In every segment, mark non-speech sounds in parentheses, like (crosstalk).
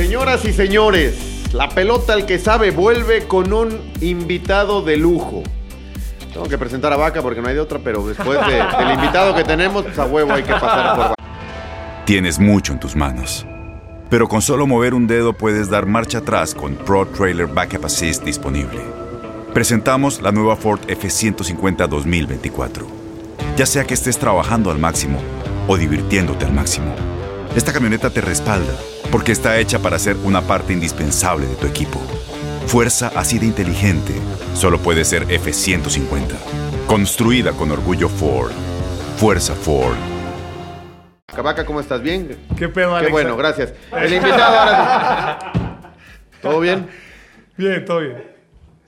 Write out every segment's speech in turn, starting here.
Señoras y señores, la pelota al que sabe vuelve con un invitado de lujo. Tengo que presentar a Vaca porque no hay de otra, pero después de- del invitado que tenemos, pues a huevo hay que pasar por Vaca. Tienes mucho en tus manos. Pero con solo mover un dedo puedes dar marcha atrás con Pro Trailer Backup Assist disponible. Presentamos la nueva Ford F150 2024. Ya sea que estés trabajando al máximo o divirtiéndote al máximo, esta camioneta te respalda porque está hecha para ser una parte indispensable de tu equipo. Fuerza así de inteligente solo puede ser F150. Construida con orgullo Ford. Fuerza Ford. Vaca, ¿cómo estás? ¿Bien? ¿Qué pedo, Qué bueno, gracias. El invitado ahora. (laughs) ¿Todo bien? Bien, todo bien.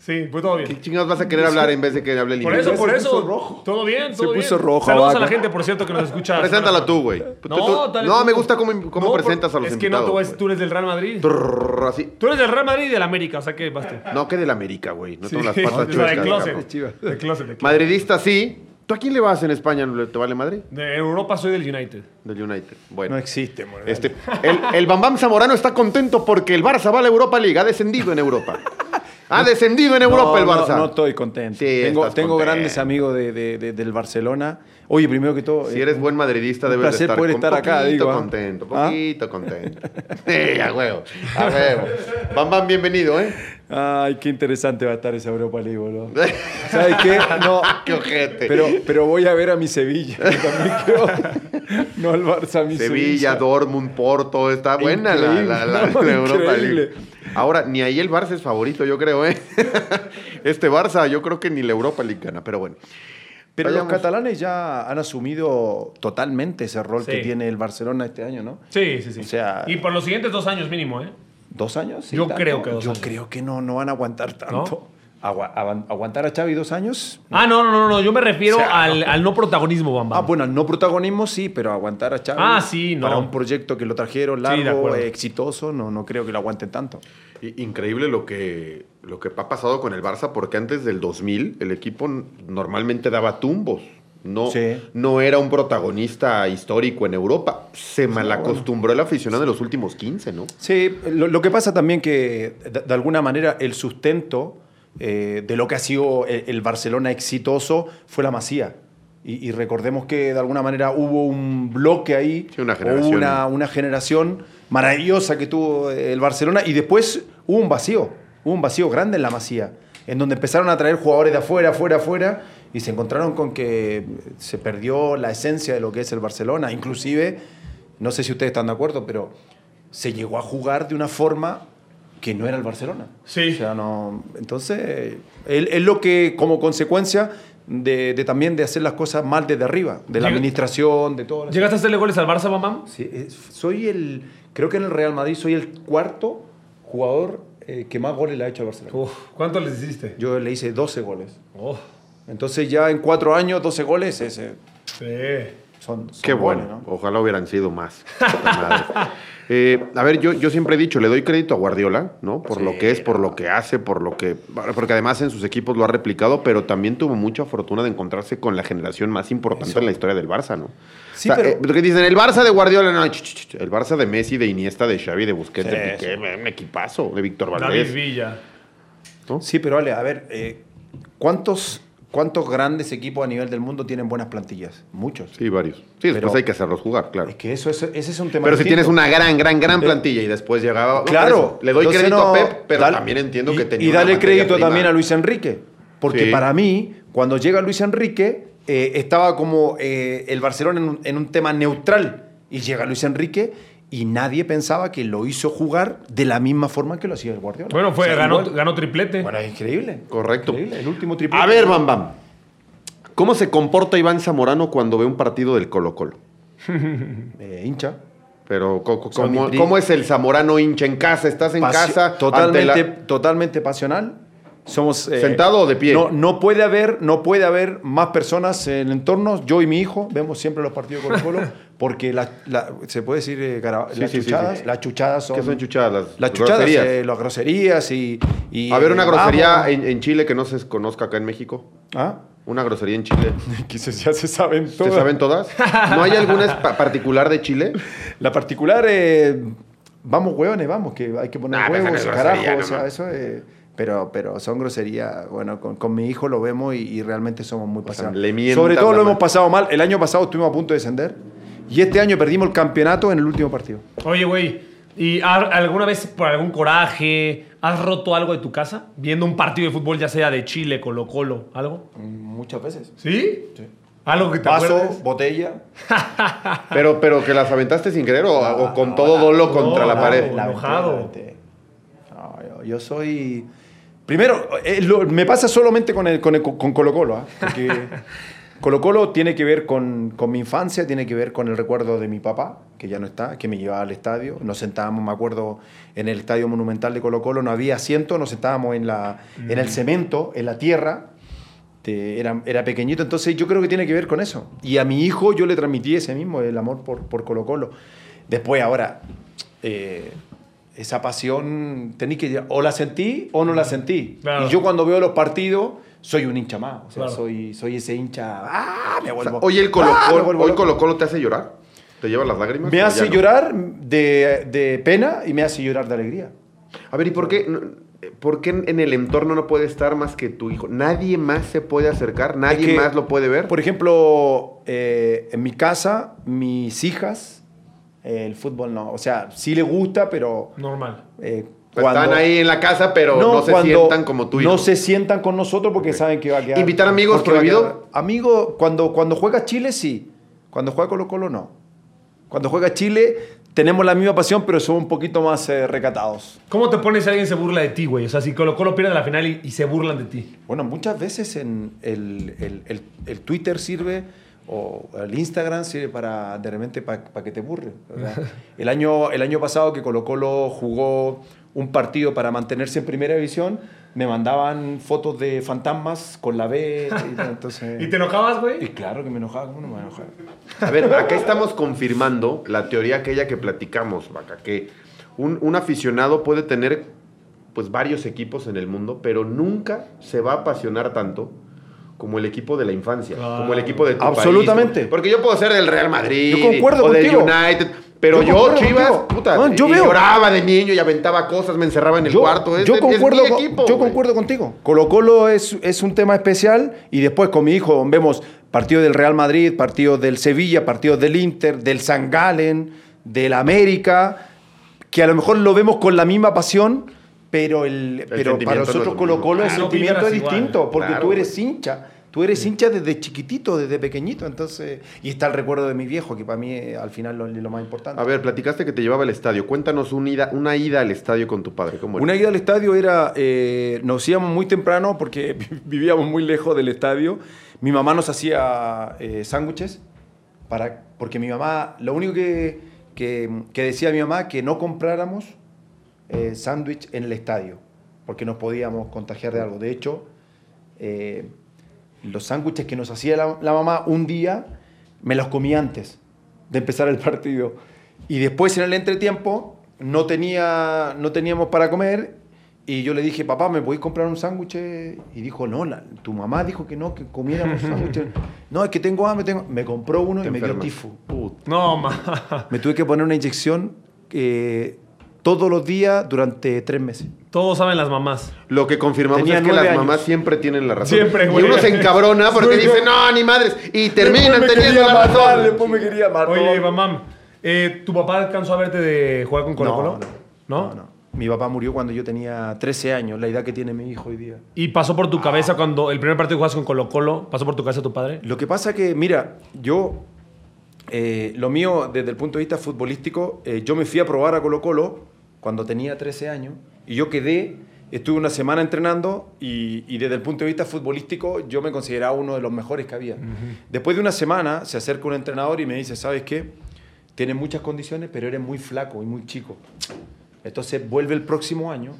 Sí, pues todo ¿Qué bien. chingados vas a querer hablar en vez de que hable el Por eso, por se eso. puso rojo. Todo bien, todo Se bien. puso rojo, Saludos a vaca. la gente, por cierto, que nos escucha. Preséntala tú, güey. Tú- No, tú- dale no, tú. me gusta cómo, cómo No, presentas a los Es que no, invitados. tú, tú eres del Real Madrid. Trrr, así. Tú eres del Real Madrid y del América, o sea que baste. No, que del América, güey. No tengo las patas (laughs) O sea, chuecas, de cabrón. closet. Chivas. De closet, de closet. Madridista sí. ¿Tú a quién le vas en España? ¿Te vale Madrid? De Europa soy del United. Del United. Bueno. No existe, moreno. Este, el, el Bambam Zamorano está contento porque el Barça va a la Europa League. Ha descendido en Europa. (laughs) Ha descendido en Europa No, el Barça. No, estoy contento. Sí, tengo estás tengo contento. grandes amigos de, de- de- del Barcelona. Oye, primero que todo. Si eh, eres buen madridista, debes placer estar, poder estar acá, poquito digo, ¿ah? contento, ¿Ah? poquito contento. (laughs) Sí, a huevo, a huevo. Bam Bam, bienvenido, ¿eh? Ay, qué interesante va a estar esa Europa League, boludo. (laughs) ¿Sabes qué? No, Qué ojete. pero, pero voy a ver a mi Sevilla. Yo también creo. No al Barça, a mi Sevilla. Sevilla, Dortmund, Porto, está buena la, la- la- no, la (laughs) Europa increíble. League. Ahora, ni ahí el Barça es favorito, yo creo, ¿eh? (laughs) Este Barça, yo creo que ni la Europa League gana, pero bueno. Pero Vayamos. los catalanes ya han asumido totalmente ese rol que tiene el Barcelona este año, ¿no? Sí, sí, sí. O sea- y por los siguientes dos años mínimo, ¿eh? ¿Dos años? Yo tanto. creo que dos Yo años. creo que no, no van a aguantar tanto. Agua- avan- ¿Aguantar a Xavi dos años? Ah, no, no, no, no. Yo me refiero O sea, al, al no protagonismo, Bamba. Ah, bueno, al no protagonismo sí, pero aguantar a Xavi Ah, sí, no. para un proyecto que lo trajeron largo, exitoso, no, no creo que lo aguanten tanto. Increíble lo que, lo que ha pasado con el Barça, porque antes del 2000 el equipo normalmente daba tumbos. No, Sí. no era un protagonista histórico en Europa. Se malacostumbró el aficionado en los últimos 15, ¿no? Sí, lo, lo que pasa también que de, de alguna manera el sustento eh, de lo que ha sido el, el Barcelona exitoso fue la Masía. Y, y recordemos que de alguna manera hubo un bloque ahí, Sí, una generación. una, una generación maravillosa que tuvo el Barcelona y después hubo un vacío, hubo un vacío grande en la Masía, en donde empezaron a traer jugadores de afuera, afuera, afuera y se encontraron con que se perdió la esencia de lo que es el Barcelona. Inclusive, no sé si ustedes están de acuerdo, pero se llegó a jugar de una forma que no era el Barcelona. Sí. O sea, no. Entonces, es lo que, como consecuencia de, de también de hacer las cosas mal desde arriba, de la Llega- administración, de todo. ¿Llegaste a hacerle goles al Barça, Bambam? Sí, es- soy el. Creo que en el Real Madrid soy el cuarto jugador eh, que más goles le ha hecho al Barcelona. Uf, ¿cuánto les hiciste? Yo le hice 12 goles. Oh, Entonces, ya en cuatro años, 12 goles es, eh, sí. son, son Qué bueno. goles, ¿no? Ojalá hubieran sido más. (laughs) Eh, a ver, yo, yo siempre he dicho, le doy crédito a Guardiola, ¿no? Por lo que es, por lo que hace, por lo que. Porque además en sus equipos lo ha replicado, pero también tuvo mucha fortuna de encontrarse con la generación más importante Eso. en la historia del Barça, ¿no? Sí, o sea, pero- eh, porque dicen, el Barça de Guardiola, no, ch, ch, ch, el Barça de Messi, de Iniesta, de Xavi, de Busquets, Sí, de Piqué, un equipazo, de Víctor David Valdés. Villa. Sí, pero Ale, a ver, eh, ¿cuántos, ¿cuántos grandes equipos a nivel del mundo tienen buenas plantillas? Muchos. Sí, varios. Sí, después Pero- hay que hacerlos jugar, claro. Es que eso es, ese es un tema Pero si tienes una gran, gran, gran plantilla y después llegaba. Claro. eso, le doy crédito no- a Pep, pero dale- también entiendo que tenía. Y dale crédito prima. también a Luis Enrique. Porque Sí. para mí, cuando llega Luis Enrique, eh, estaba como eh, el Barcelona en un, en un tema neutral. Y llega Luis Enrique y nadie pensaba que lo hizo jugar de la misma forma que lo hacía el Guardiola. Bueno, fue, O sea, ganó, triplete. Bueno, es increíble. Correcto. Increíble, El último triplete. A ver, Bam Bam. ¿Cómo se comporta Iván Zamorano cuando ve un partido del Colo Colo? (laughs) Eh, hincha. Pero, ¿cómo, es el Zamorano hincha en casa? ¿Estás en Pasio- casa? Totalmente, la- totalmente pasional. Somos, eh, ¿Sentado o de pie? No, no, puede haber, no puede haber más personas en el entorno. Yo y mi hijo vemos siempre los partidos con Colo (laughs) porque la- la- se puede decir eh, Sí, las, sí, chuchadas, sí. las chuchadas son... ¿Qué son chuchadas? Las, Las chuchadas, groserías. eh, las groserías y... y, A ver, una grosería en, en Chile que no se conozca acá en México. ¿Ah? Una grosería en Chile. (laughs) Quizás ya se saben ¿Se todas. saben todas? ¿No hay alguna particular de Chile? La particular, vamos huevones, vamos, que hay que poner pero huevos, no carajo, o sea, eso es- pero, pero son groserías, bueno, con, con mi hijo lo vemos y, y realmente somos muy pasados. Sobre todo lo hemos pasado mal, el año pasado estuvimos a punto de descender y este año perdimos el campeonato en el último partido. Oye, güey, ¿y alguna vez por algún coraje has roto algo de tu casa? Viendo un partido de fútbol, ya sea de Chile, Colo Colo, ¿algo? Muchas veces. ¿Sí? Algo que te Vaso, acuerdes? botella. (laughs) Pero, pero que las aventaste sin querer o, o con todo dolo contra la no, pared. la- enojado. No, yo soy... Primero, eh, lo- me pasa solamente con, el, con, el- con Colo Colo, ¿ah? porque (laughs) Colo Colo tiene que ver con, con mi infancia, tiene que ver con el recuerdo de mi papá, que ya no está, que me llevaba al estadio. Nos sentábamos, me acuerdo, en el estadio monumental de Colo Colo, no había asiento, nos sentábamos en, la, en el cemento, en la tierra. Te- era, era pequeñito, entonces yo creo que tiene que ver con eso. Y a mi hijo yo le transmití ese mismo, el amor por, por Colo Colo. Después, ahora, eh, esa pasión, tení que, o la sentí o no la sentí. Claro. Y yo cuando veo los partidos, soy un hincha más. O sea, Claro. soy, soy ese hincha, ¡ah! Me O sea, vuelvo, Oye, el Colo ¡ah! Colo, vuelvo hoy loco. Colo Colo te hace llorar. ¿Te lleva las lágrimas? Me ¿O hace no? llorar de, de pena y me hace llorar de alegría. A ver, ¿y por qué, por qué en el entorno no puede estar más que tu hijo? ¿Nadie más se puede acercar? ¿Nadie Es que, más lo puede ver? Por ejemplo, eh, en mi casa, mis hijas, eh, el fútbol no. O sea, sí le gusta, pero... Normal. eh, Pues Están ahí en la casa, pero no, se cuando sientan como tú. No se sientan con nosotros porque saben que va a quedar. ¿Invitar amigos prohibido? Amigo, cuando, cuando juega Chile, sí. Cuando juega Colo Colo, no. Cuando juega Chile, tenemos la misma pasión, pero somos un poquito más eh, recatados. ¿Cómo te pones si alguien se burla de ti, güey? O sea, si Colo Colo pierde la final y, y se burlan de ti. Bueno, muchas veces en el, el- el- el Twitter sirve o el Instagram sirve para de repente para que te burle. (laughs) el, año, el año pasado que Colo Colo jugó un partido para mantenerse en primera división, me mandaban fotos de fantasmas con la B. y (laughs) entonces, ¿Y te enojabas, y güey? claro que me enojaba, ¿cómo no me voy a enojar? A ver, acá estamos confirmando la teoría aquella que platicamos, Vaca, que un, un aficionado puede tener pues varios equipos en el mundo, pero nunca se va a apasionar tanto como el equipo de la infancia, como el equipo de tu Absolutamente. país. Porque yo puedo ser del Real Madrid Yo concuerdo o del contigo. United, pero Yo Chivas, contigo. puta, No, yo veo. lloraba de niño y aventaba cosas, me encerraba en el cuarto. Es, yo es concuerdo, mi con- equipo. yo concuerdo contigo. Colo Colo es, es un tema especial y después con mi hijo vemos partidos del Real Madrid, partidos del Sevilla, partidos del Inter, del San Galen, del América, que a lo mejor lo vemos con la misma pasión, pero, el, pero para nosotros lo Colo. Colo el Ah, no sentimiento es igual. distinto, porque Claro, tú eres hincha. Tú eres hincha desde chiquitito, desde pequeñito, entonces... Y está el recuerdo de mi viejo, que para mí eh, al final lo, lo más importante. A ver, platicaste que te llevaba al estadio. Cuéntanos una ida, una ida al estadio con tu padre. ¿Cómo? Una ida al estadio era, eh, nos íbamos muy temprano porque (laughs) vivíamos muy lejos del estadio. Mi mamá nos hacía eh, sándwiches, para, porque mi mamá, lo único que, que, que decía mi mamá, que no compráramos eh, sándwich en el estadio, porque nos podíamos contagiar de algo. De hecho, eh, los sándwiches que nos hacía la, la mamá un día, me los comí antes de empezar el partido. Y después en el entretiempo no, tenía, no teníamos para comer y yo le dije, papá, ¿me podéis comprar un sándwich? Y dijo, no, la- tu mamá dijo que no, que comiéramos (laughs) sándwiches. No, es que tengo hambre, tengo... Me compró uno Te y me dio tifo. No, ma. Me tuve que poner una inyección eh, todos los días durante tres meses. Todos saben las mamás. Lo que confirmamos Tenía es que las años. mamás siempre tienen la razón. Siempre, Y güey. uno se encabrona porque dice, no, ni madres. Y terminan teniendo la razón. después me quería matar. Oye, mamá, eh, ¿tu papá alcanzó a verte de jugar con Colo No, Colo? no, ¿No? no, no. Mi papá murió cuando yo tenía 13 años, la edad que tiene mi hijo hoy día. ¿Y pasó por tu cabeza cuando el primer partido que juegas con Colo Colo? ¿Pasó por tu cabeza tu padre? Lo que pasa que, mira, yo, eh, lo mío desde el punto de vista futbolístico, eh, yo me fui a probar a Colo Colo cuando tenía 13 años y yo quedé Estuve una semana entrenando y, y desde el punto de vista futbolístico yo me consideraba uno de los mejores que había. Después de una semana se acerca un entrenador y me dice, ¿sabes qué? Tienes muchas condiciones, pero eres muy flaco y muy chico. Entonces vuelve el próximo año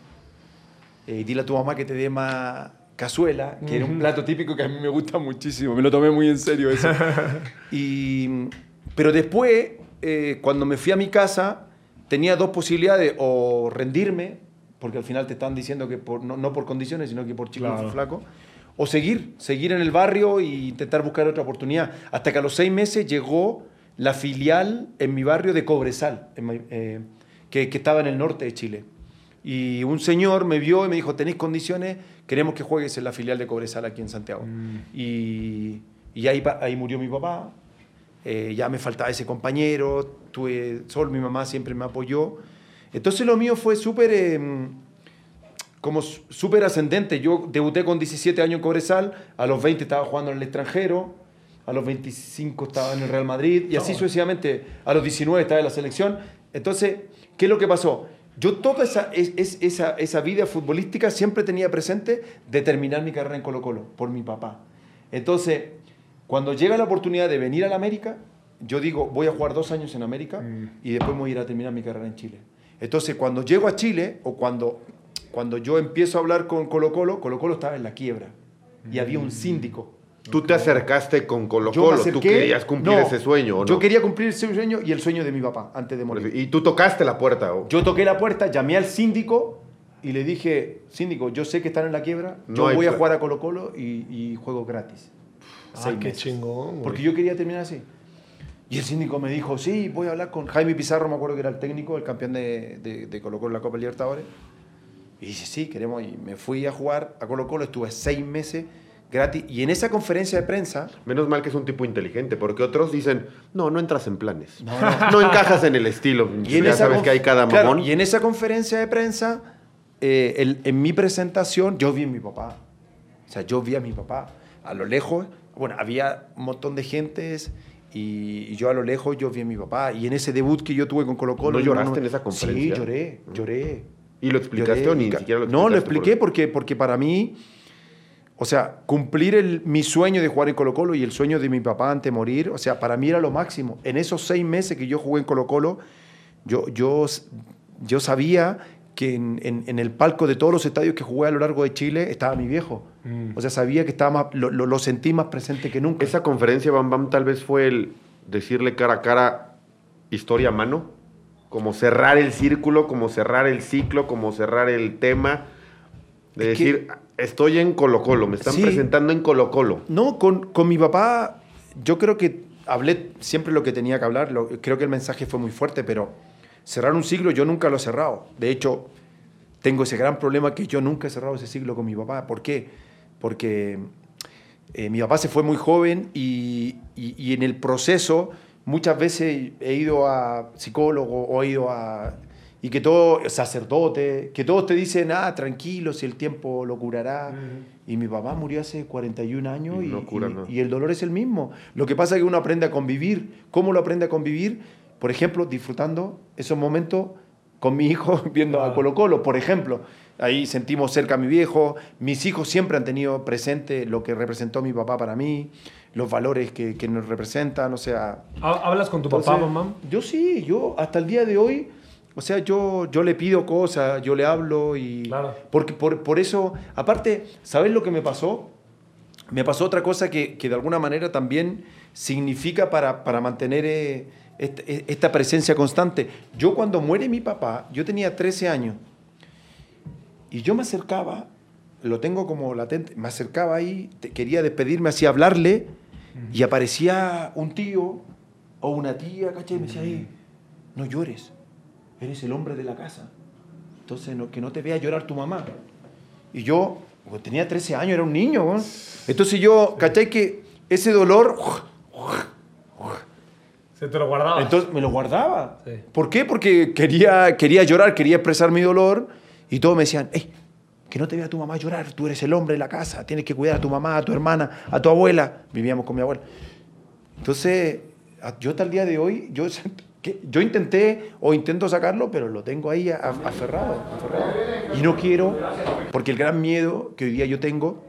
eh, y dile a tu mamá que te dé más cazuela, que era un plato típico que a mí me gusta muchísimo. Me lo tomé muy en serio eso. (laughs) y, pero después, eh, cuando me fui a mi casa, tenía dos posibilidades, o rendirme, porque al final te están diciendo que por, no, no por condiciones, sino que por chico Claro. flaco, o seguir, seguir en el barrio e intentar buscar otra oportunidad. Hasta que a los seis meses llegó la filial en mi barrio de Cobresal, en eh, que, que estaba en el norte de Chile. Y un señor me vio y me dijo, tenéis condiciones, queremos que juegues en la filial de Cobresal aquí en Santiago. Y, y ahí, ahí murió mi papá, eh, ya me faltaba ese compañero, tuve sol, mi mamá siempre me apoyó. Entonces lo mío fue súper... eh, como súper ascendente. Yo debuté con 17 años en Cobresal, a los 20 estaba jugando en el extranjero, a los 25 estaba en el Real Madrid y así sucesivamente. A los 19 estaba en la selección. Entonces, ¿qué es lo que pasó? Yo toda esa, es- es- esa, esa vida futbolística siempre tenía presente de terminar mi carrera en Colo Colo, por mi papá. Entonces, cuando llega la oportunidad de venir a la América, yo digo, voy a jugar dos años en América y después voy a ir a terminar mi carrera en Chile. Entonces, cuando llego a Chile o cuando, cuando yo empiezo a hablar con Colo Colo, Colo Colo estaba en la quiebra y había un síndico. Tú te acercaste con Colo Colo, tú querías cumplir no, ese sueño, ¿o no? Yo quería cumplir ese sueño y el sueño de mi papá antes de morir. Y tú tocaste la puerta. ¿o? Yo toqué la puerta, llamé al síndico y le dije, síndico, yo sé que están en la quiebra, No yo voy a jugar a Colo Colo y, y juego gratis. Ah, Seis qué meses. chingón. güey. Porque yo quería terminar así. Y el síndico me dijo, sí, voy a hablar con Jaime Pizarro, me acuerdo que era el técnico, el campeón de, de, de Colo Colo en la Copa Libertadores. Y dice, sí, queremos. Y me fui a jugar a Colo Colo, estuve seis meses gratis. Y en esa conferencia de prensa, Menos mal que es un tipo inteligente, porque otros dicen, no, no entras en planes. No, encajas en el estilo. Y en ya sabes conf- que hay cada claro, mamón. y en esa conferencia de prensa, eh, el- en mi presentación, yo vi a mi papá. O sea, yo vi a mi papá. A lo lejos, bueno, había un montón de gentes y, yo a lo lejos yo vi a mi papá. Y en ese debut que yo tuve con Colo Colo... ¿No lloraste en esa conferencia? Sí, lloré, lloré. ¿Y lo explicaste Lloré. o ni siquiera lo No, lo explicaste expliqué porque, porque para mí, o sea, cumplir el- mi sueño de jugar en Colo Colo y el sueño de mi papá antes de morir, o sea, para mí era lo máximo. En esos seis meses que yo jugué en Colo Colo, yo, yo, yo sabía que en, en- en el palco de todos los estadios que jugué a lo largo de Chile estaba mi viejo. O sea, sabía que estaba más, lo, lo- lo sentí más presente que nunca. Esa conferencia, Bam Bam, tal vez fue el decirle cara a cara historia a mano, como cerrar el círculo, como cerrar el ciclo, como cerrar el tema, de Es que- decir, estoy en Colo Colo, me están Sí. presentando en Colo Colo. No, con, con mi papá, yo creo que hablé siempre lo que tenía que hablar. lo- creo que el mensaje fue muy fuerte, pero cerrar un siglo yo nunca lo he cerrado. De hecho, tengo ese gran problema que yo nunca he cerrado ese siglo con mi papá. ¿Por qué? Porque eh, mi papá se fue muy joven y, y- y en el proceso muchas veces he ido a psicólogo o he ido a... Y que todo, sacerdote, que todos te dicen, ah, tranquilo, si el tiempo lo curará. Y mi papá murió hace 41 años Y no cura y el dolor es el mismo. Lo que pasa es que uno aprende a convivir. ¿Cómo lo aprende a convivir? Por ejemplo, disfrutando esos momentos con mi hijo (laughs) viendo a Claro. Colo Colo, por ejemplo. Ahí sentimos cerca a mi viejo. Mis hijos siempre han tenido presente lo que representó mi papá para mí, los valores que, que nos representan, o sea... ¿Ha- ¿Hablas con tu entonces, papá, mamá? Yo sí, yo hasta el día de hoy, o sea, yo, yo le pido cosas, yo le hablo y... Claro. Porque por, por eso, aparte, ¿sabes lo que me pasó? Me pasó otra cosa que, que de alguna manera también significa para, para mantener eh, esta presencia constante. Yo cuando muere mi papá, yo tenía 13 años y yo me acercaba, lo tengo como latente, me acercaba ahí, quería despedirme así, hablarle y aparecía un tío o una tía, ¿cachai? Y me decía, "Ey, no llores, eres el hombre de la casa. Entonces, no- que no te vea llorar tu mamá. Y yo, pues, tenía 13 años, era un niño. ¿no? Entonces yo, ¿cachai? Que ese dolor, Se te lo guardaba. entonces me lo guardaba. Sí. ¿Por qué? Porque quería, quería llorar, quería expresar mi dolor. Y todos me decían, "Ey, que no te vea tu mamá llorar, tú eres el hombre de la casa, tienes que cuidar a tu mamá, a tu hermana, a tu abuela. Vivíamos con mi abuela. Entonces, yo hasta el día de hoy, yo (laughs) yo intenté o intento sacarlo, pero lo tengo ahí aferrado, aferrado. Y no quiero, porque el gran miedo que hoy día yo tengo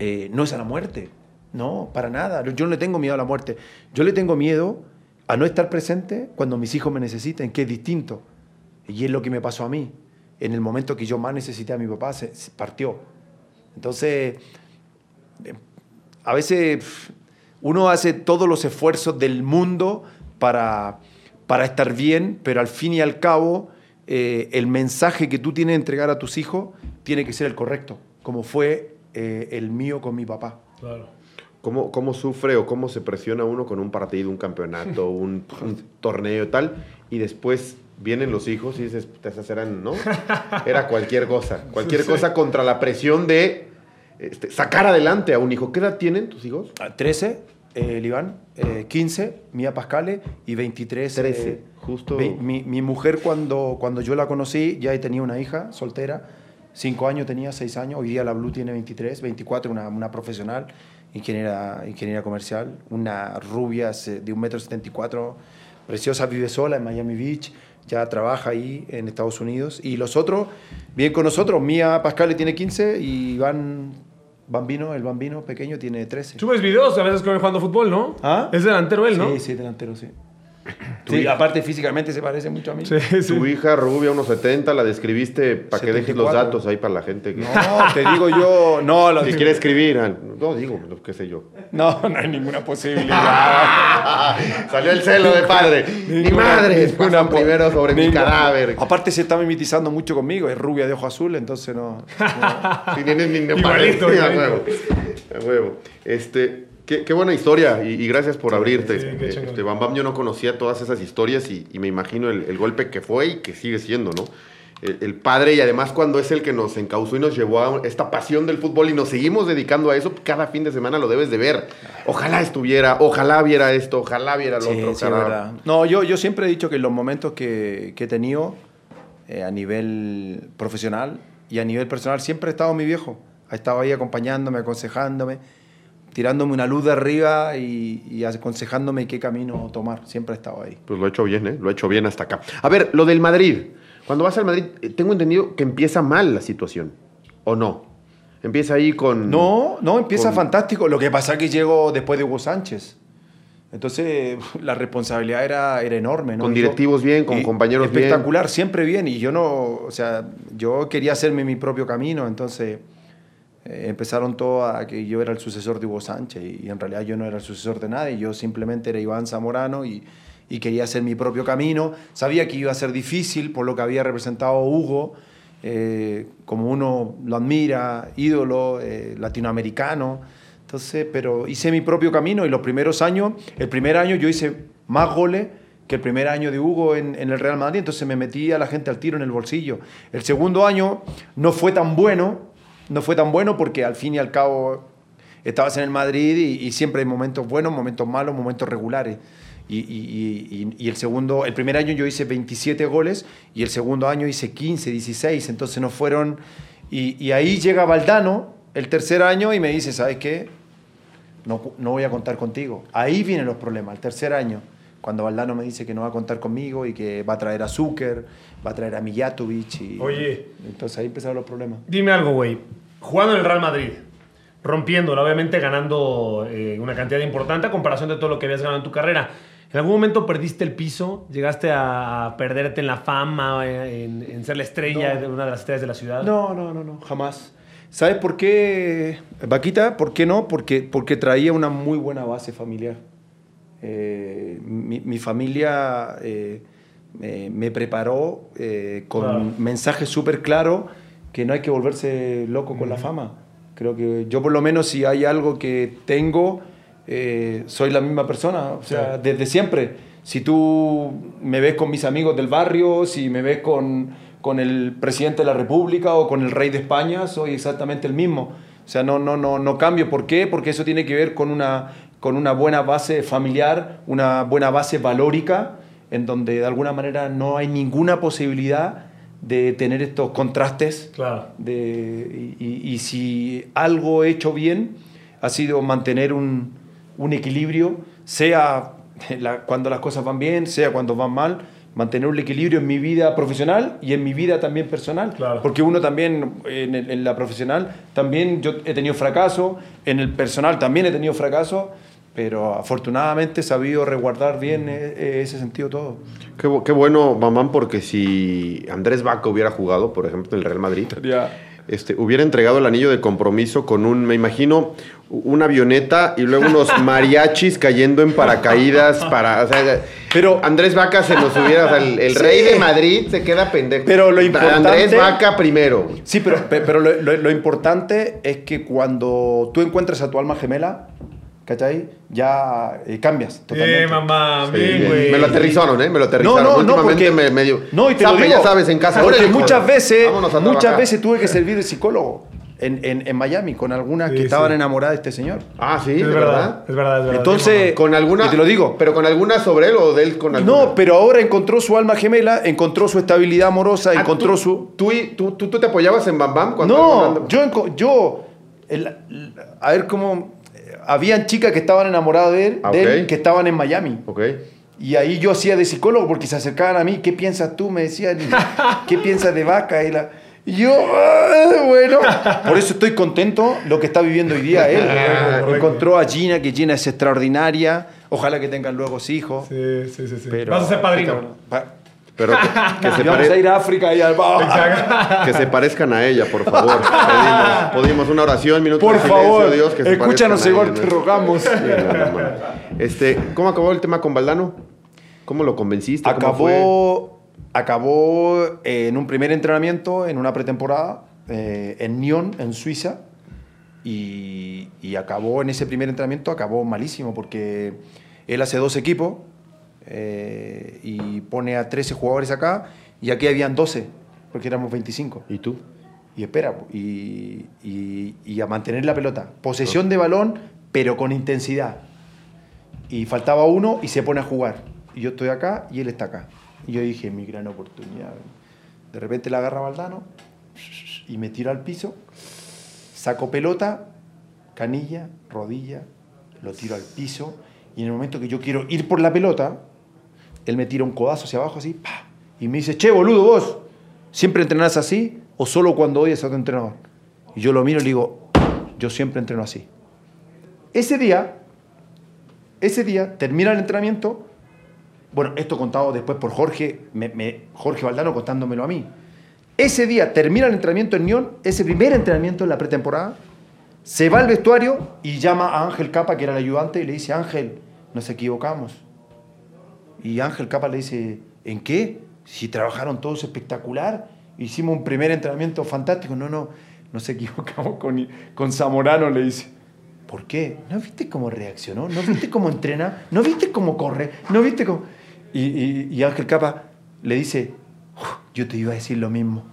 eh, no es a la muerte. No, para nada. Yo no le tengo miedo a la muerte. Yo le tengo miedo a no estar presente cuando mis hijos me necesiten, que es distinto. Y es lo que me pasó a mí. En el momento que yo más necesité a mi papá, se, partió. Entonces, eh, a veces uno hace todos los esfuerzos del mundo para, para estar bien, pero al fin y al cabo, eh, el mensaje que tú tienes que entregar a tus hijos tiene que ser el correcto, como fue eh, el mío con mi papá. Claro. ¿Cómo, ¿Cómo sufre o cómo se presiona uno con un partido, un campeonato, (laughs) un, un torneo y tal? Y después vienen los hijos y dices, "Puta, esas eran, ¿no? Era cualquier cosa. Cualquier cosa contra la presión de este, sacar adelante a un hijo. ¿Qué edad tienen tus hijos? Ah, 13, eh, el Iván, eh, 15, Mía Pascale, y 23. 13, eh, justo. ve- Mi, mi mujer, cuando, cuando yo la conocí, ya tenía una hija soltera. Cinco años tenía, seis años. Hoy día la Blue tiene 23, 24, una, una profesional, ingeniera, ingeniera comercial. Una rubia de un metro setenta y cuatro, preciosa, vive sola en Miami Beach. Ya trabaja ahí en Estados Unidos. Y los otros, bien con nosotros. Mía Pascale tiene 15 y Iván Bambino, el Bambino pequeño, tiene 13. Subes videos a veces que ven jugando fútbol, ¿no? ¿Ah? Es delantero él, ¿no? Sí, sí, delantero, sí. Sí, aparte físicamente se parece mucho a mí. Sí, sí. Tu hija rubia, unos 70, la describiste para que dejes los 74. datos ahí para la gente que, No, te digo yo, no, lo que quiere escribir. No, digo, qué sé yo. No, no hay ninguna posibilidad. (laughs) Salió el celo de padre. Mi Ninguna- madre ninguna primero sobre mi cadáver. Aparte se está mimetizando mucho conmigo, es rubia de ojo azul, entonces no. no. (laughs) Si tienes ni Igualito, a igualito. huevo. A huevo. Este, qué, qué buena historia y, y gracias por abrirte. sí, qué chingón. este, Bam Bam, yo no conocía todas esas historias y, y me imagino el, el golpe que fue y que sigue siendo, ¿no? El, el padre y además cuando es el que nos encauzó y nos llevó a esta pasión del fútbol y nos seguimos dedicando a eso, cada fin de semana lo debes de ver. Ojalá estuviera, ojalá viera esto, ojalá viera lo Sí, otro. sí, carajo. verdad. No, yo, yo siempre he dicho que en los momentos que, que he tenido eh, a nivel profesional y a nivel personal, siempre ha estado mi viejo. Ha estado ahí acompañándome, aconsejándome, tirándome una luz de arriba y, y aconsejándome qué camino tomar. Siempre ha estado ahí. Pues lo he hecho bien, ¿eh? Lo he hecho bien hasta acá. A ver, lo del Madrid. Cuando vas al Madrid, eh, tengo entendido que empieza mal la situación. ¿O no? Empieza ahí con... No, no, empieza con- fantástico. Lo que pasa es que llegó después de Hugo Sánchez. Entonces, (laughs) la responsabilidad era, era enorme. ¿no? Con directivos bien, con compañeros bien. Espectacular, siempre bien. Y yo no, o sea, yo quería hacerme mi propio camino, entonces eh, empezaron todos a que yo era el sucesor de Hugo Sánchez y, en realidad yo no era el sucesor de nadie, yo simplemente era Iván Zamorano y, y quería hacer mi propio camino. Sabía que iba a ser difícil por lo que había representado Hugo, eh, como uno lo admira, ídolo, eh, latinoamericano. Entonces, pero hice mi propio camino y los primeros años, el primer año yo hice más goles que el primer año de Hugo en, en el Real Madrid, entonces me metí a la gente al tiro en el bolsillo. El segundo año no fue tan bueno, no fue tan bueno porque al fin y al cabo estabas en el Madrid y, y siempre hay momentos buenos, momentos malos, momentos regulares. Y, y- el segundo, el primer año yo hice 27 goles y el segundo año hice 15, 16, entonces no fueron... Y, y ahí llega Valdano el tercer año y me dice, ¿sabes qué? No, no voy a contar contigo. Ahí vienen los problemas, el tercer año, cuando Valdano me dice que no va a contar conmigo y que va a traer a Zucker, va a traer a Mijatovic. Y, Oye. Entonces ahí empezaron los problemas. Dime algo, güey. Jugando en el Real Madrid, rompiéndola, obviamente ganando eh, una cantidad importante a comparación de todo lo que habías ganado en tu carrera. ¿En algún momento perdiste el piso? ¿Llegaste a perderte en la fama, eh, en, en ser la estrella No. de una de las estrellas de la ciudad? No, no, no, no, jamás. ¿Sabes por qué, Vaquita? ¿Por qué no? Porque, porque traía una muy buena base familiar. Eh, mi, mi familia eh, me, me preparó con Claro. mensajes súper claros que no hay que volverse loco con la fama. Creo que yo por lo menos si hay algo que tengo, eh, soy la misma persona, o sea, Sí. desde siempre. Si tú me ves con mis amigos del barrio, si me ves con, con el presidente de la República o con el rey de España, soy exactamente el mismo. O sea, no, no, no, no cambio. ¿Por qué? Porque eso tiene que ver con una, con una buena base familiar, una buena base valórica, en donde de alguna manera no hay ninguna posibilidad de tener estos contrastes Claro. de, y, y- y si algo he hecho bien ha sido mantener un, un equilibrio, sea (laughs) la- cuando las cosas van bien, sea cuando van mal, mantener un equilibrio en mi vida profesional y en mi vida también personal. Claro. Porque uno también, en, el- en la profesional, también yo he tenido fracaso, en el personal también he tenido fracaso, pero afortunadamente he sabido resguardar bien eh, eh, ese sentido todo. Qué, bu- qué bueno, mamán, porque si Andrés Vaca hubiera jugado, por ejemplo, en el Real Madrid, este, hubiera entregado el anillo de compromiso con un, me imagino, una avioneta y luego unos (laughs) mariachis cayendo en paracaídas para. O sea, Pero- Andrés Vaca se nos hubiera. o sea, el el Sí. rey de Madrid se queda pendejo. Pero lo importante- Andrés Vaca primero. Sí, pero, pe- pero lo, lo- lo importante es que cuando tú encuentras a tu alma gemela, ¿cachai? Ya eh, cambias totalmente. Eh, mamá, Sí, bien, güey. me lo aterrizaron, ¿eh? Me lo aterrizaron. No, no, no, Últimamente porque- me medio. No, y te lo digo. ya sabes, en casa. Porque muchas veces, muchas veces tuve que (laughs) servir de psicólogo en, en- en Miami con algunas Sí, que estaban sí. enamoradas de este señor. Ah, sí, Es verdad, verdad. es verdad, es verdad. Entonces, Con alguna. y te lo digo. Pero con alguna sobre él o de él con alguna. No, pero ahora encontró su alma gemela, encontró su estabilidad amorosa, Ah, encontró tú, su... Tú, y- tú, tú, tú te apoyabas en Bam Bam cuando. No, cuando- yo, yo el- el- a ver cómo... Habían chicas que estaban enamoradas de él, Ah, de él, que estaban en Miami. Ok. Y ahí yo hacía de psicólogo porque se acercaban a mí. ¿Qué piensas tú? Me decían. (laughs) ¿Qué piensas de vaca? Y, la- yo, "Ah, bueno. Por eso estoy contento lo que está viviendo hoy día él. (laughs) Correcto. Encontró a Gina, que Gina es extraordinaria. Ojalá que tengan luego hijos. Sí, sí, sí. sí. Pero- Vas a ser padrino. Pa- Pero que, (laughs) que se vamos pare- a ir a África y al (laughs) que se parezcan a ella, por favor. (laughs) Pedimos, pedimos una oración, minuto Por de silencio, favor, Dios, que se escúchanos, parezcan a Señor, ella, te rogamos. Sí, no. Este, ¿Cómo acabó el tema con Valdano? ¿Cómo lo convenciste? Acabó, acabó eh, en un primer entrenamiento, en una pretemporada, eh, en Nyon, en Suiza. Y, y acabó en ese primer entrenamiento, acabó malísimo, porque él hace dos equipos eh, y pone a 13 jugadores acá, y aquí habían 12, porque éramos 25. ¿Y tú? Y espera, y, y- y a mantener la pelota. Posesión de balón, pero con intensidad. Y faltaba uno y se pone a jugar. Y yo estoy acá y él está acá. Y yo dije, mi gran oportunidad. De repente la agarra Valdano y me tiro al piso, saco pelota, canilla, rodilla, lo tiro al piso. Y en el momento que yo quiero ir por la pelota, él me tira un codazo hacia abajo así, ¡pa! y me dice, che, boludo, vos, ¿siempre entrenás así o solo cuando odias a tu entrenador? Y yo lo miro y le digo, yo siempre entreno así. Ese día, ese día, termina el entrenamiento, bueno, esto contado después por Jorge, Jorge Valdano contándomelo a mí. Ese día termina el entrenamiento en Nyon, ese primer entrenamiento en la pretemporada, se va al vestuario y llama a Ángel Capa, que era el ayudante, y le dice, Ángel, nos equivocamos. Y Ángel Capa le dice, ¿en qué? Si trabajaron todos espectacular, hicimos un primer entrenamiento fantástico. No, no, nos equivocamos con, con Zamorano, le dice. ¿Por qué? ¿No viste cómo reaccionó? ¿No viste cómo entrena? ¿No viste cómo corre? ¿No viste cómo...? Y, y- y Ángel Capa le dice, "Uf, yo te iba a decir lo mismo.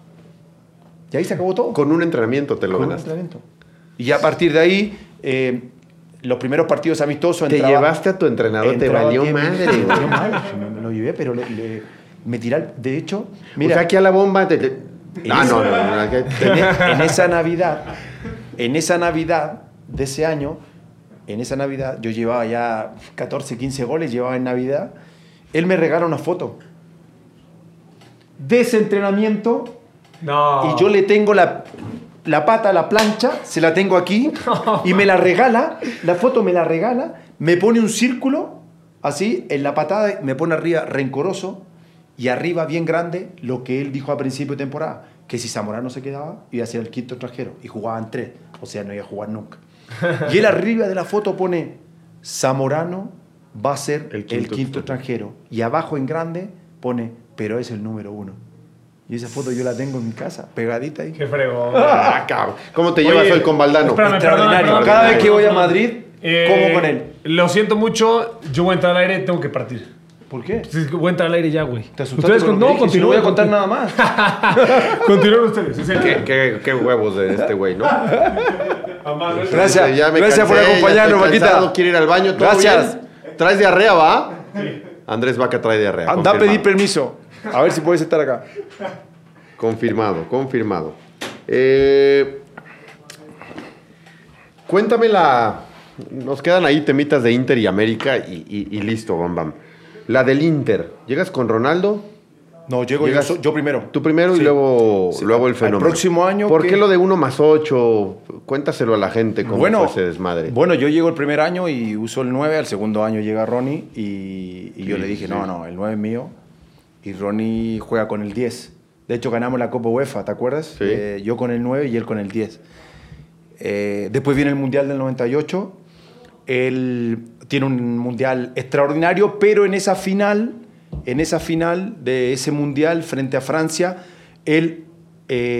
Y ahí se acabó todo. Con un entrenamiento te lo Con un entrenamiento. Y a partir de ahí, eh, los primeros partidos amistosos... Te entraba- llevaste a tu entrenador, te valió 10 (laughs) madre. me valió madre, me, lo llevé, pero le, le- me tiraron... De hecho, o mira, sea, aquí a la bomba. Te, te- Ah, no, no, no. en, e- en esa Navidad, en esa Navidad de ese año, en esa Navidad, yo llevaba ya 14, 15 goles, llevaba en Navidad, él me regala una foto de ese entrenamiento No. y yo le tengo la, la pata, la plancha, se la tengo aquí y me la regala, la foto me la regala, me pone un círculo así en la patada, me pone arriba rencoroso y arriba bien grande lo que él dijo a principio de temporada, que si Zamorano se quedaba iba a ser el quinto extranjero y jugaban tres, o sea, no iba a jugar nunca. (laughs) Y él arriba de la foto pone Zamorano va a ser El el quinto quinto, extranjero y abajo en grande pone pero es el número uno. Y esa foto yo la tengo en mi casa, pegadita ahí. Qué fregón. (laughs) Ah, cabrón. ¿Cómo te llevas hoy con Valdano? espérame, Extraordinario. perdón, perdón, Cada perdón. vez que voy a Madrid, Eh, como con él. Lo siento mucho, yo voy a entrar al aire, tengo que partir. ¿Por qué? Sí, Voy a entrar al aire ya, güey. ¿Te asustaste Ustedes con no? Si no voy a contar nada más. (laughs) Continúen ustedes. ¿Qué, qué, qué huevos de este güey, ¿no? Mamá, no es- Gracias. Ya me Gracias por cansé, ya acompañarnos, Vaquita. cansado, Quiero ir al baño. ¿todo Gracias. bien? ¿Traes diarrea, va? Andrés Vaca trae diarrea. Anda a pedir permiso. A ver si puedes estar acá. Confirmado, confirmado. Eh, cuéntame la, Nos quedan ahí temitas de Inter y América y, y- y listo, bam, bam. La del Inter. ¿Llegas con Ronaldo? No, llego yo, Llegas- yo primero. Tú primero y luego, Sí. luego el Al fenómeno. próximo año ¿Por que- qué lo de 1 más 8? Cuéntaselo a la gente cómo bueno, fue ese desmadre. Bueno, yo llego el primer año y uso el 9, al segundo año llega Ronnie y, y yo Sí, le dije, sí. no, no, el 9 es mío y Ronnie juega con el 10. De hecho, ganamos la Copa UEFA, ¿te acuerdas? Sí. Eh, yo con el 9 y él con el 10. Eh, después viene el Mundial del 98. Él tiene un Mundial extraordinario, pero en esa final, en esa final de ese Mundial frente a Francia, él eh,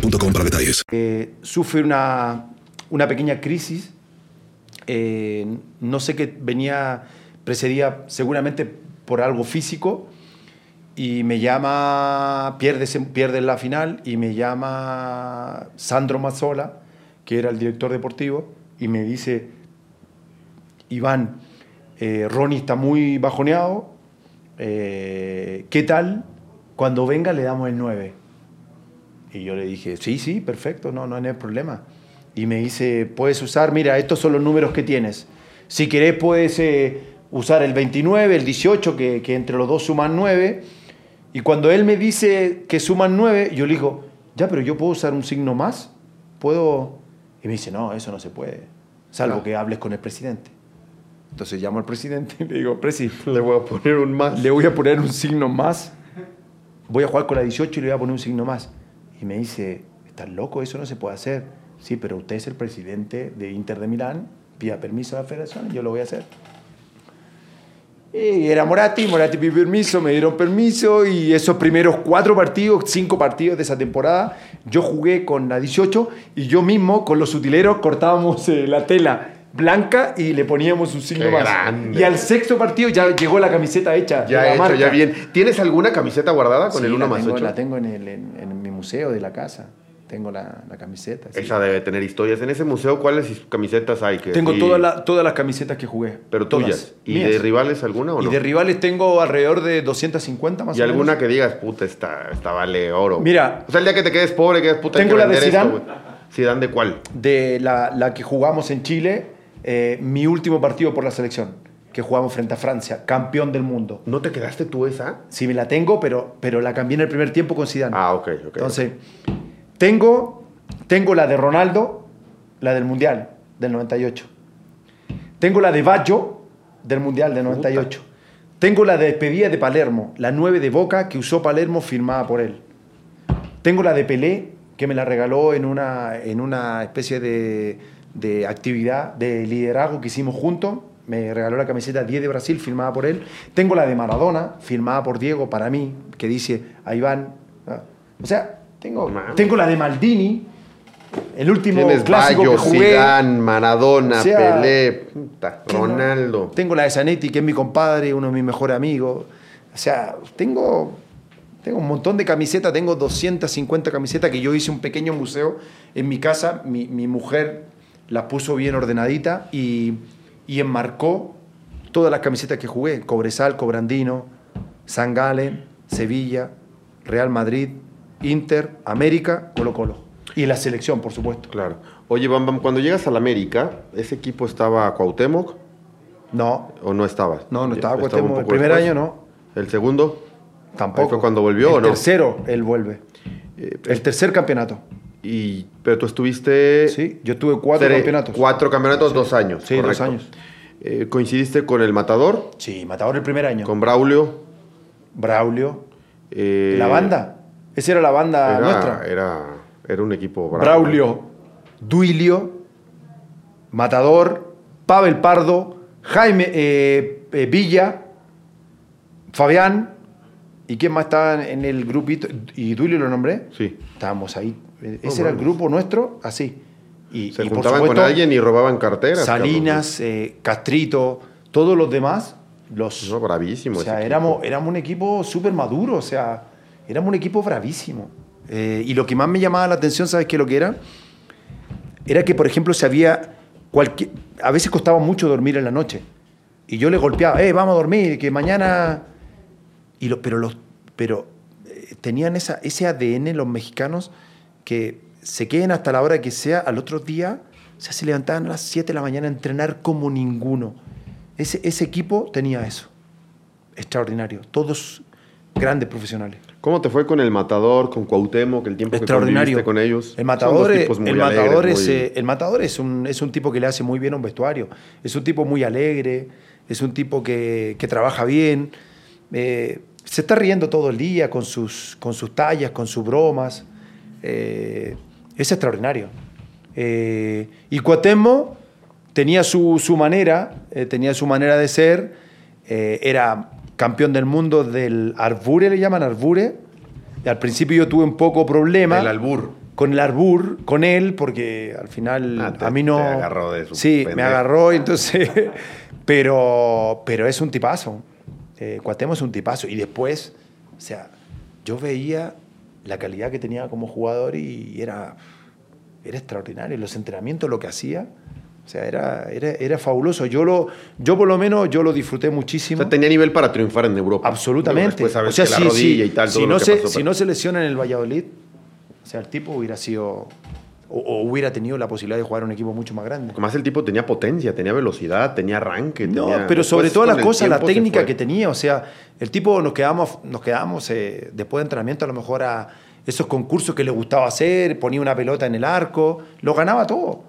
boostmobile.com para detalles. sufre una, una pequeña crisis. eh, no sé qué venía, precedía seguramente por algo físico. Y me llama, pierde, pierde la final y me llama Sandro Mazzola, que era el director deportivo, y me dice, Iván, eh, Ronnie está muy bajoneado, eh, ¿qué tal? Cuando venga le damos el 9. Y yo le dije, sí, sí, perfecto, no, no hay problema. Y me dice, puedes usar, mira, estos son los números que tienes. Si querés puedes eh, usar el 29, el 18, que, que entre los dos suman 9. Y cuando él me dice que suman 9, yo le digo, ya, pero yo puedo usar un signo más. ¿Puedo? Y me dice, no, eso no se puede, salvo que hables con el presidente. Entonces llamo al presidente y le digo, presi, (laughs) Le voy a poner un más. le voy a poner un signo más. Voy a jugar con la 18 y le voy a poner un signo más. Y me dice, ¿estás loco? Eso no se puede hacer. Sí, pero usted es el presidente de Inter de Milán, pida permiso a la federación yo lo voy a hacer. Era Moratti, Moratti pidió permiso, me dieron permiso y esos primeros cuatro partidos, cinco partidos de esa temporada, yo jugué con la 18 y yo mismo con los utileros cortábamos eh, la tela blanca y le poníamos un signo Qué más. grande. Y al sexto partido ya llegó la camiseta hecha. Ya de la hecho, marca. ya bien. ¿Tienes alguna camiseta guardada con Sí, el 1 la más tengo, 8? La tengo en, el- en- en mi museo de la casa. Tengo la, la camiseta. sí. Esa debe tener historias. En ese museo, ¿cuáles camisetas hay? Que Tengo todas las- todas las camisetas que jugué. Pero todas, tuyas. ¿Y mías. de rivales alguna o Y no? de rivales tengo alrededor de 250 más y o alguna menos. que digas, puta, esta, esta vale oro. Mira. O sea, el día que te quedes pobre, que digas, puta, Tengo que la de esto, Zidane. ¿Zidane de cuál? De la, la que jugamos en Chile, eh, mi último partido por la selección, que jugamos frente a Francia, campeón del mundo. ¿No te quedaste tú esa? Sí me la tengo, pero, pero la cambié en el primer tiempo con Zidane. Ah, ok, ok. Entonces, tengo, tengo la de Ronaldo, la del Mundial del 98. Tengo la de Baggio del Mundial del 98. Tengo la de despedida de Palermo, la 9 de Boca que usó Palermo firmada por él. Tengo la de Pelé, que me la regaló en una, en una especie de, de actividad de liderazgo que hicimos juntos. Me regaló la camiseta 10 de Brasil, firmada por él. Tengo la de Maradona, firmada por Diego para mí, que dice, ahí van. Ah, O sea, tengo, tengo la de Maldini, el último Tienes clásico Bayo, que jugué. Zidane, Maradona, O sea, Pelé, Ronaldo. Tengo la de Zanetti, que es mi compadre, uno de mis mejores amigos. O sea, tengo, tengo un montón de camisetas, tengo 250 camisetas que yo hice un pequeño museo en mi casa. Mi, mi mujer las puso bien ordenadita y, y enmarcó todas las camisetas que jugué. Cobresal, Cobrandino, San Galen, Sevilla, Real Madrid, Inter, América, Colo Colo. Y la selección, por supuesto. Claro. Oye, Bam Bam, cuando llegas al América, ¿ese equipo estaba Cuauhtémoc No, o no estabas? no, no estaba Cuauhtémoc. El primer después. año no. ¿El segundo? Tampoco. Ahí fue cuando volvió, el ¿o no? tercero, él vuelve. Eh, El tercer campeonato. Y, pero tú estuviste... Sí, yo tuve cuatro campeonatos. Cuatro campeonatos, dos años. Sí, dos años. Eh, ¿Coincidiste con el Matador? Sí, Matador el primer año. ¿Con Braulio? Braulio. Eh, la banda. Esa era la banda Era, nuestra. era, era un equipo bravo. Braulio, Duilio, Matador, Pavel Pardo, Jaime eh, Villa, Fabián. ¿Y quién más estaba en el grupito? ¿Y Duilio lo nombré? Sí. Estábamos ahí. Eh, Oh, Ese era el grupo nuestro, así. Y, Se y por juntaban con alguien y robaban carteras. Salinas, eh, Castrito, todos los demás, los. No, bravísimo. o sea, éramos, éramos un equipo súper maduro, o sea, éramos un equipo bravísimo. Eh, y lo que más me llamaba la atención, ¿sabes qué lo que era? Era que, por ejemplo, se había cualquier, a veces costaba mucho dormir en la noche. Y yo le golpeaba, eh, vamos a dormir, que mañana... Y lo, pero los, pero eh, tenían esa, ese ADN los mexicanos que se queden hasta la hora que sea, al otro día, o sea, se levantaban a las 7 de la mañana a entrenar como ninguno. Ese, ese equipo tenía eso. Extraordinario. Todos grandes profesionales. ¿Cómo te fue con el Matador, con Cuauhtémoc, el tiempo que Extraordinario. conviviste con ellos? El matador, es- el alegres, matador, es, muy- eh, el matador es un, es un tipo que le hace muy bien a un vestuario. Es un tipo muy alegre, es un tipo que, que trabaja bien. eh, se está riendo todo el día con sus, con sus tallas, con sus bromas. Eh, es extraordinario. Eh, y Cuauhtémoc tenía su, su manera, eh, tenía su manera de ser. eh, era campeón del mundo del Arbure, le llaman Arbure. Y al principio yo tuve un poco problema El albur. con el arbur, con él, porque al final Ah, te- a mí no... te agarró de su Sí, me pendejo. agarró, y entonces... (laughs) pero, pero es un tipazo. Eh, Cuauhtémoc es un tipazo. Y después, o sea, yo veía la calidad que tenía como jugador y era, era extraordinario. Los entrenamientos, lo que hacía, o sea, era, era, era fabuloso. Yo, lo, yo por lo menos, yo lo disfruté O muchísimo. sea, tenía nivel para triunfar en Europa. Absolutamente. Digo, o sea, si, tal, no se, si no se lesiona en el Valladolid, o sea, el tipo hubiera sido o, o hubiera tenido la posibilidad de jugar a un equipo mucho más grande. Además, el tipo tenía potencia, tenía velocidad, tenía arranque. No, tenía- pero sobre todas las cosas, la técnica que tenía, o sea, el tipo nos quedamos, nos quedamos eh, después de entrenamiento a lo mejor a esos concursos que le gustaba hacer, ponía una pelota en el arco, lo ganaba todo,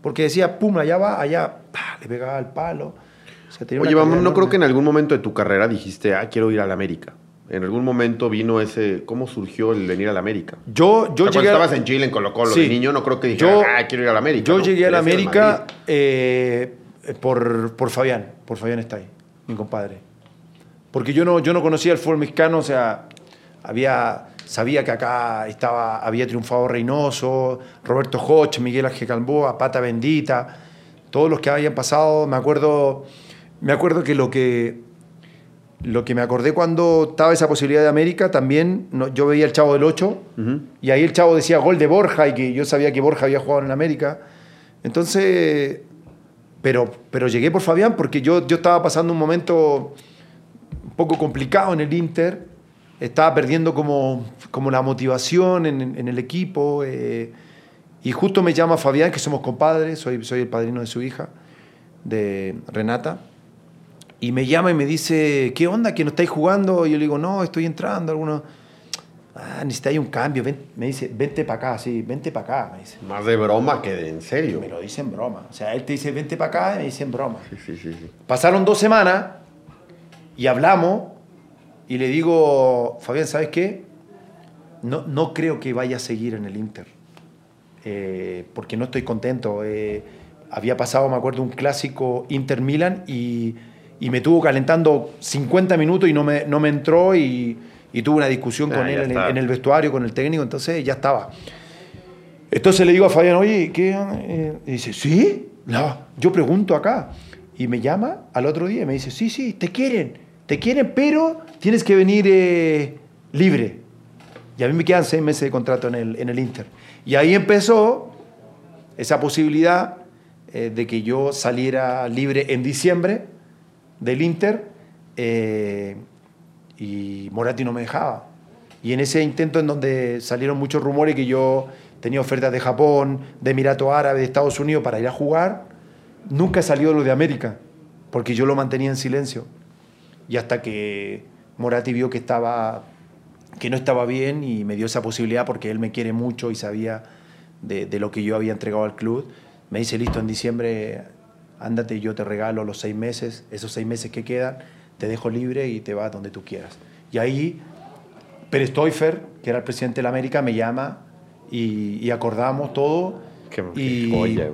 porque decía, pum, allá va, allá, le pegaba al palo. O sea, Oye, vamos, no creo que en algún momento de tu carrera dijiste, ah, quiero ir a la América. En algún momento vino ese, ¿cómo surgió el venir a la América? Yo, yo O sea, llegué cuando estabas en Chile, en Colo Colo, Sí. de niño, no creo que dijeras, Yo- ah, quiero ir a la América. Yo ¿no? llegué a la América Madrid. eh, por, por Fabián, por Fabián está ahí, mi compadre. Porque yo no, yo no conocía el fútbol mexicano, o sea, había, sabía que acá estaba, había triunfado Reynoso, Roberto Hoch, Miguel Ángel Calboa, Pata Bendita, todos los que habían pasado, me acuerdo, me acuerdo que lo que, lo que me acordé cuando estaba esa posibilidad de América, también no- yo veía el Chavo del 8 y ahí el Chavo decía gol de Borja y que yo sabía que Borja había jugado en América. Entonces, pero, pero llegué por Fabián porque yo, yo estaba pasando un momento un poco complicado en el Inter. Estaba perdiendo como, como la motivación en, en el equipo. eh, y justo me llama Fabián, que somos compadres, soy, soy el padrino de su hija, de Renata. Y me llama y me dice, ¿qué onda? ¿Que no estáis jugando? Y yo le digo, no, estoy entrando. Algunos, ah, necesitáis un cambio. Ven- me dice, vente para acá, sí, vente para acá. Me dice. Más de broma que de en serio. Me lo dice en broma. O sea, él te dice, vente para acá y me dice en broma. Sí, sí, sí, sí. Pasaron dos semanas y hablamos y le digo, Fabián, ¿sabes qué? No, no creo que vaya a seguir en el Inter. Eh, porque no estoy contento. Eh, había pasado, me acuerdo, un clásico Inter-Milan y, y me tuvo calentando 50 minutos y no me, no me entró y, y tuve una discusión Ah, con él en en el vestuario, con el técnico, entonces ya estaba. Entonces le digo a Fabián, oye, ¿qué? Eh, Y dice, ¿sí? No, yo pregunto acá. Y me llama al otro día y me dice, sí, sí, te quieren, te quieren, pero tienes que venir eh, libre. Y a mí me quedan seis meses de contrato en el, en el Inter. Y ahí empezó esa posibilidad eh, de que yo saliera libre en diciembre del Inter eh, y Moratti no me dejaba. Y en ese intento en donde salieron muchos rumores que yo tenía ofertas de Japón, de Emirato Árabe, de Estados Unidos para ir a jugar, nunca salió lo de América, porque yo lo mantenía en silencio. Y hasta que Moratti vio que estaba que no estaba bien y me dio esa posibilidad porque él me quiere mucho y sabía de, de lo que yo había entregado al club. Me dice, listo, en diciembre ándate, yo te regalo los seis meses, esos seis meses que quedan, te dejo libre y te vas donde tú quieras. Y ahí Pérez Toifer, que era el presidente de la América, me llama y, y acordamos todo. Qué- qué y, joya,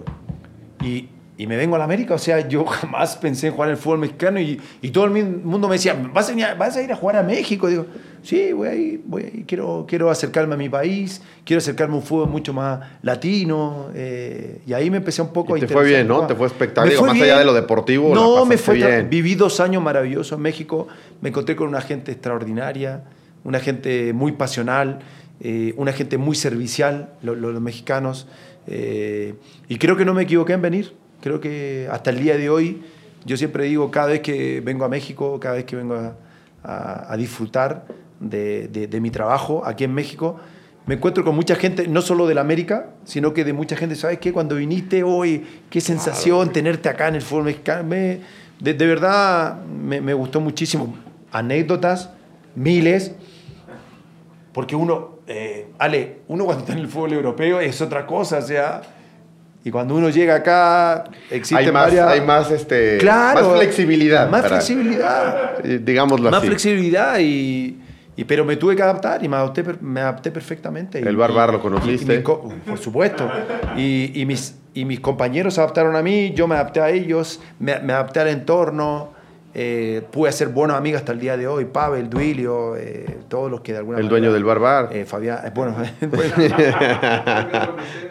y, y me vengo a la América. O sea, yo (laughs) jamás pensé en jugar en el fútbol mexicano y, y todo el mundo me decía, ¿vas a, a- vas a ir a jugar a México? Digo, Sí, voy ahí, voy ahí. Quiero, quiero acercarme a mi país, quiero acercarme a un fútbol mucho más latino. eh, y ahí me empecé un poco Y a te fue bien. ¿no? Te fue espectacular. Digo, fue más allá de lo deportivo, No, me fue bien. Viví dos años maravillosos en México. Me encontré con una gente extraordinaria, una gente muy pasional, eh, una gente muy servicial, lo- lo- los mexicanos. eh, y creo que no me equivoqué en venir. Creo que hasta el día de hoy, yo siempre digo, cada vez que vengo a México, cada vez que vengo a, a- a disfrutar de, de- de mi trabajo aquí en México, me encuentro con mucha gente, no solo de la América, sino que de mucha gente, ¿sabes qué? Cuando viniste hoy, qué sensación tenerte acá en el fútbol mexicano. Me- de, de verdad, me, me gustó muchísimo. Anécdotas, miles, porque uno, eh, Ale, uno cuando está en el fútbol europeo es otra cosa, o sea, y cuando uno llega acá, existen Hay más, varias... hay más, este, Claro, más flexibilidad. Más para- flexibilidad eh, digámoslo más así. flexibilidad y, y- pero me tuve que adaptar y me adapté, me adapté perfectamente. El Y- Barbar lo conociste. y mi por supuesto. Y, mis, y mis compañeros se adaptaron a mí, yo me adapté a ellos, me, me adapté al entorno. eh, pude hacer buenos amigos hasta el día de hoy. Pavel, Duilio, eh, todos los que de alguna El manera... dueño del Barbar. Eh, Fabián, bueno, (laughs) (laughs) bueno.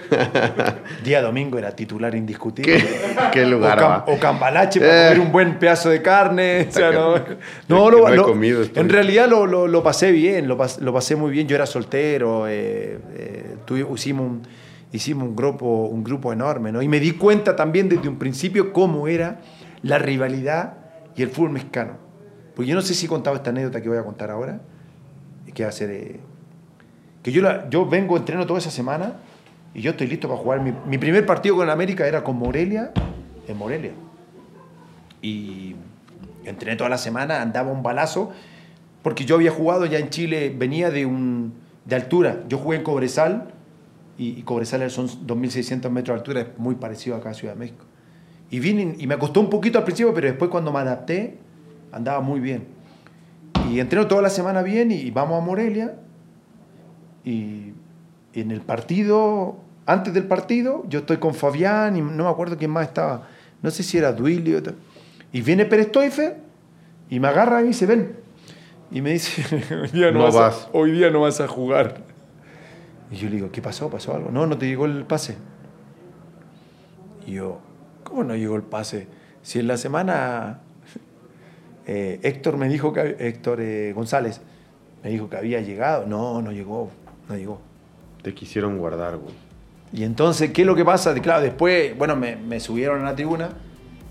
(laughs) día domingo era titular indiscutible. ¿Qué, qué lugar o, cam- o cambalache para Eh. comer un buen pedazo de carne. o sea, no, no, no lo, he lo- comido, en realidad lo, lo- pasé bien, lo, pas- lo pasé muy bien. Yo era soltero, eh, eh, hicimos, un, hicimos un, grupo, un grupo enorme. ¿no? Y me di cuenta también desde un principio cómo era la rivalidad y el fútbol mexicano. Porque yo no sé si he contado esta anécdota que voy a contar ahora, que ser... eh, que yo, la- yo vengo, entreno toda esa semana y yo estoy listo para jugar. Mi, mi primer partido con América era con Morelia, en Morelia. Y entrené toda la semana, andaba un balazo, porque yo había jugado ya en Chile, venía de, un, de altura. Yo jugué en Cobresal, y, y Cobresal son 2.600 metros de altura, es muy parecido acá a Ciudad de México. Y vine, y me costó un poquito al principio, pero después cuando me adapté, andaba muy bien. Y entreno toda la semana bien y vamos a Morelia. Y en el partido, antes del partido, yo estoy con Fabián y no me acuerdo quién más estaba. No sé si era Duilio. Y viene Pérez Toifer y me agarra y me dice, ven. Y me dice, (laughs) hoy día no, No vas, a- hoy día no vas a jugar. Y yo le digo, ¿qué pasó? ¿Pasó algo? No, no te llegó el pase. Y yo, ¿cómo no llegó el pase? Si en la semana (laughs) eh, Héctor me dijo que Héctor eh, González me dijo que había llegado. No, no llegó, no llegó. Te quisieron guardar, güey. Y entonces, ¿qué es lo que pasa? Claro, después, bueno, me, me subieron a la tribuna,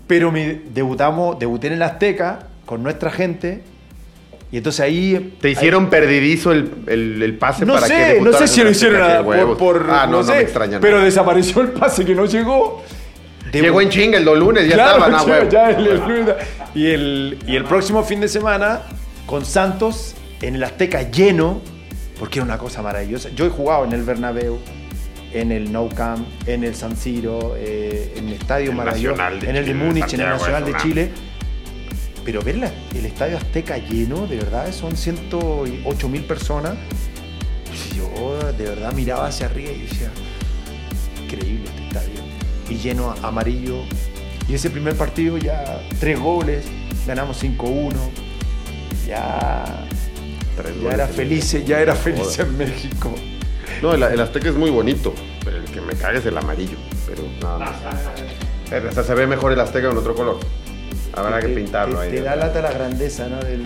pero me debutamos, debuté en el Azteca con nuestra gente. Y entonces ahí. Te hicieron perdidizo el, el, el pase No para que sé, no debutaras sé si lo hicieron a- por, por- Ah, no, no, sé, me extraña. Pero desapareció el pase que no llegó. Llegó en chinga el do lunes, ya Claro, estaban, ah, (laughs) ya- ya el- el- y, el, y el próximo fin de semana con Santos en el Azteca lleno, porque era una cosa maravillosa. Yo he jugado en el Bernabéu, en el Nou Camp, en el San Siro, eh, en el Estadio El Maravilloso, en el de Múnich, en el Nacional de Chile. Pero ver la- el Estadio Azteca lleno, de verdad, son 108 mil personas. Pues yo de verdad miraba hacia arriba y decía, increíble este estadio. Y lleno a- amarillo. Y ese primer partido ya tres goles, ganamos 5-1. Ya, Tres ya goles era el- feliz, ya era feliz Joder. en México. No, el, el Azteca es muy bonito, pero el que me caga es el amarillo. Pero nada más. Eh, Hasta se ve mejor el Azteca con otro color. Habrá que Te- pintarlo ahí. Te da lata la grandeza, ¿no? Del...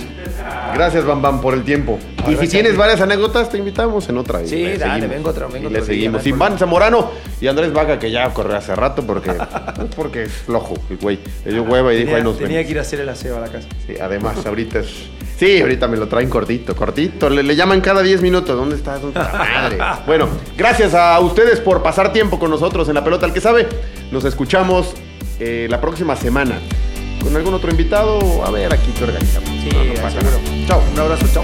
Gracias, Bam Bam, por el tiempo. y si tienes ti. varias anécdotas, te invitamos en otra. Sí, le dale, seguimos. vengo otro- vengo Y le seguimos. Iván. Zamorano y Andrés Vaca, que ya corrió hace rato porque, (laughs) pues porque es flojo, el güey. Le dio hueva y dijo, ahí nos tenía vemos. que ir a hacer el aseo a la casa. Sí, además, ahorita es. Sí, ahorita me lo traen cortito, cortito. Le, le llaman cada 10 minutos. ¿Dónde estás? ¿Dónde está? Madre. (laughs) Bueno, gracias a ustedes por pasar tiempo con nosotros en la pelota. Al que sabe, nos escuchamos eh, la próxima semana. Con algún otro invitado, a ver, aquí te organizamos. Sí, No, no pasa nada. Chao, un abrazo, chao.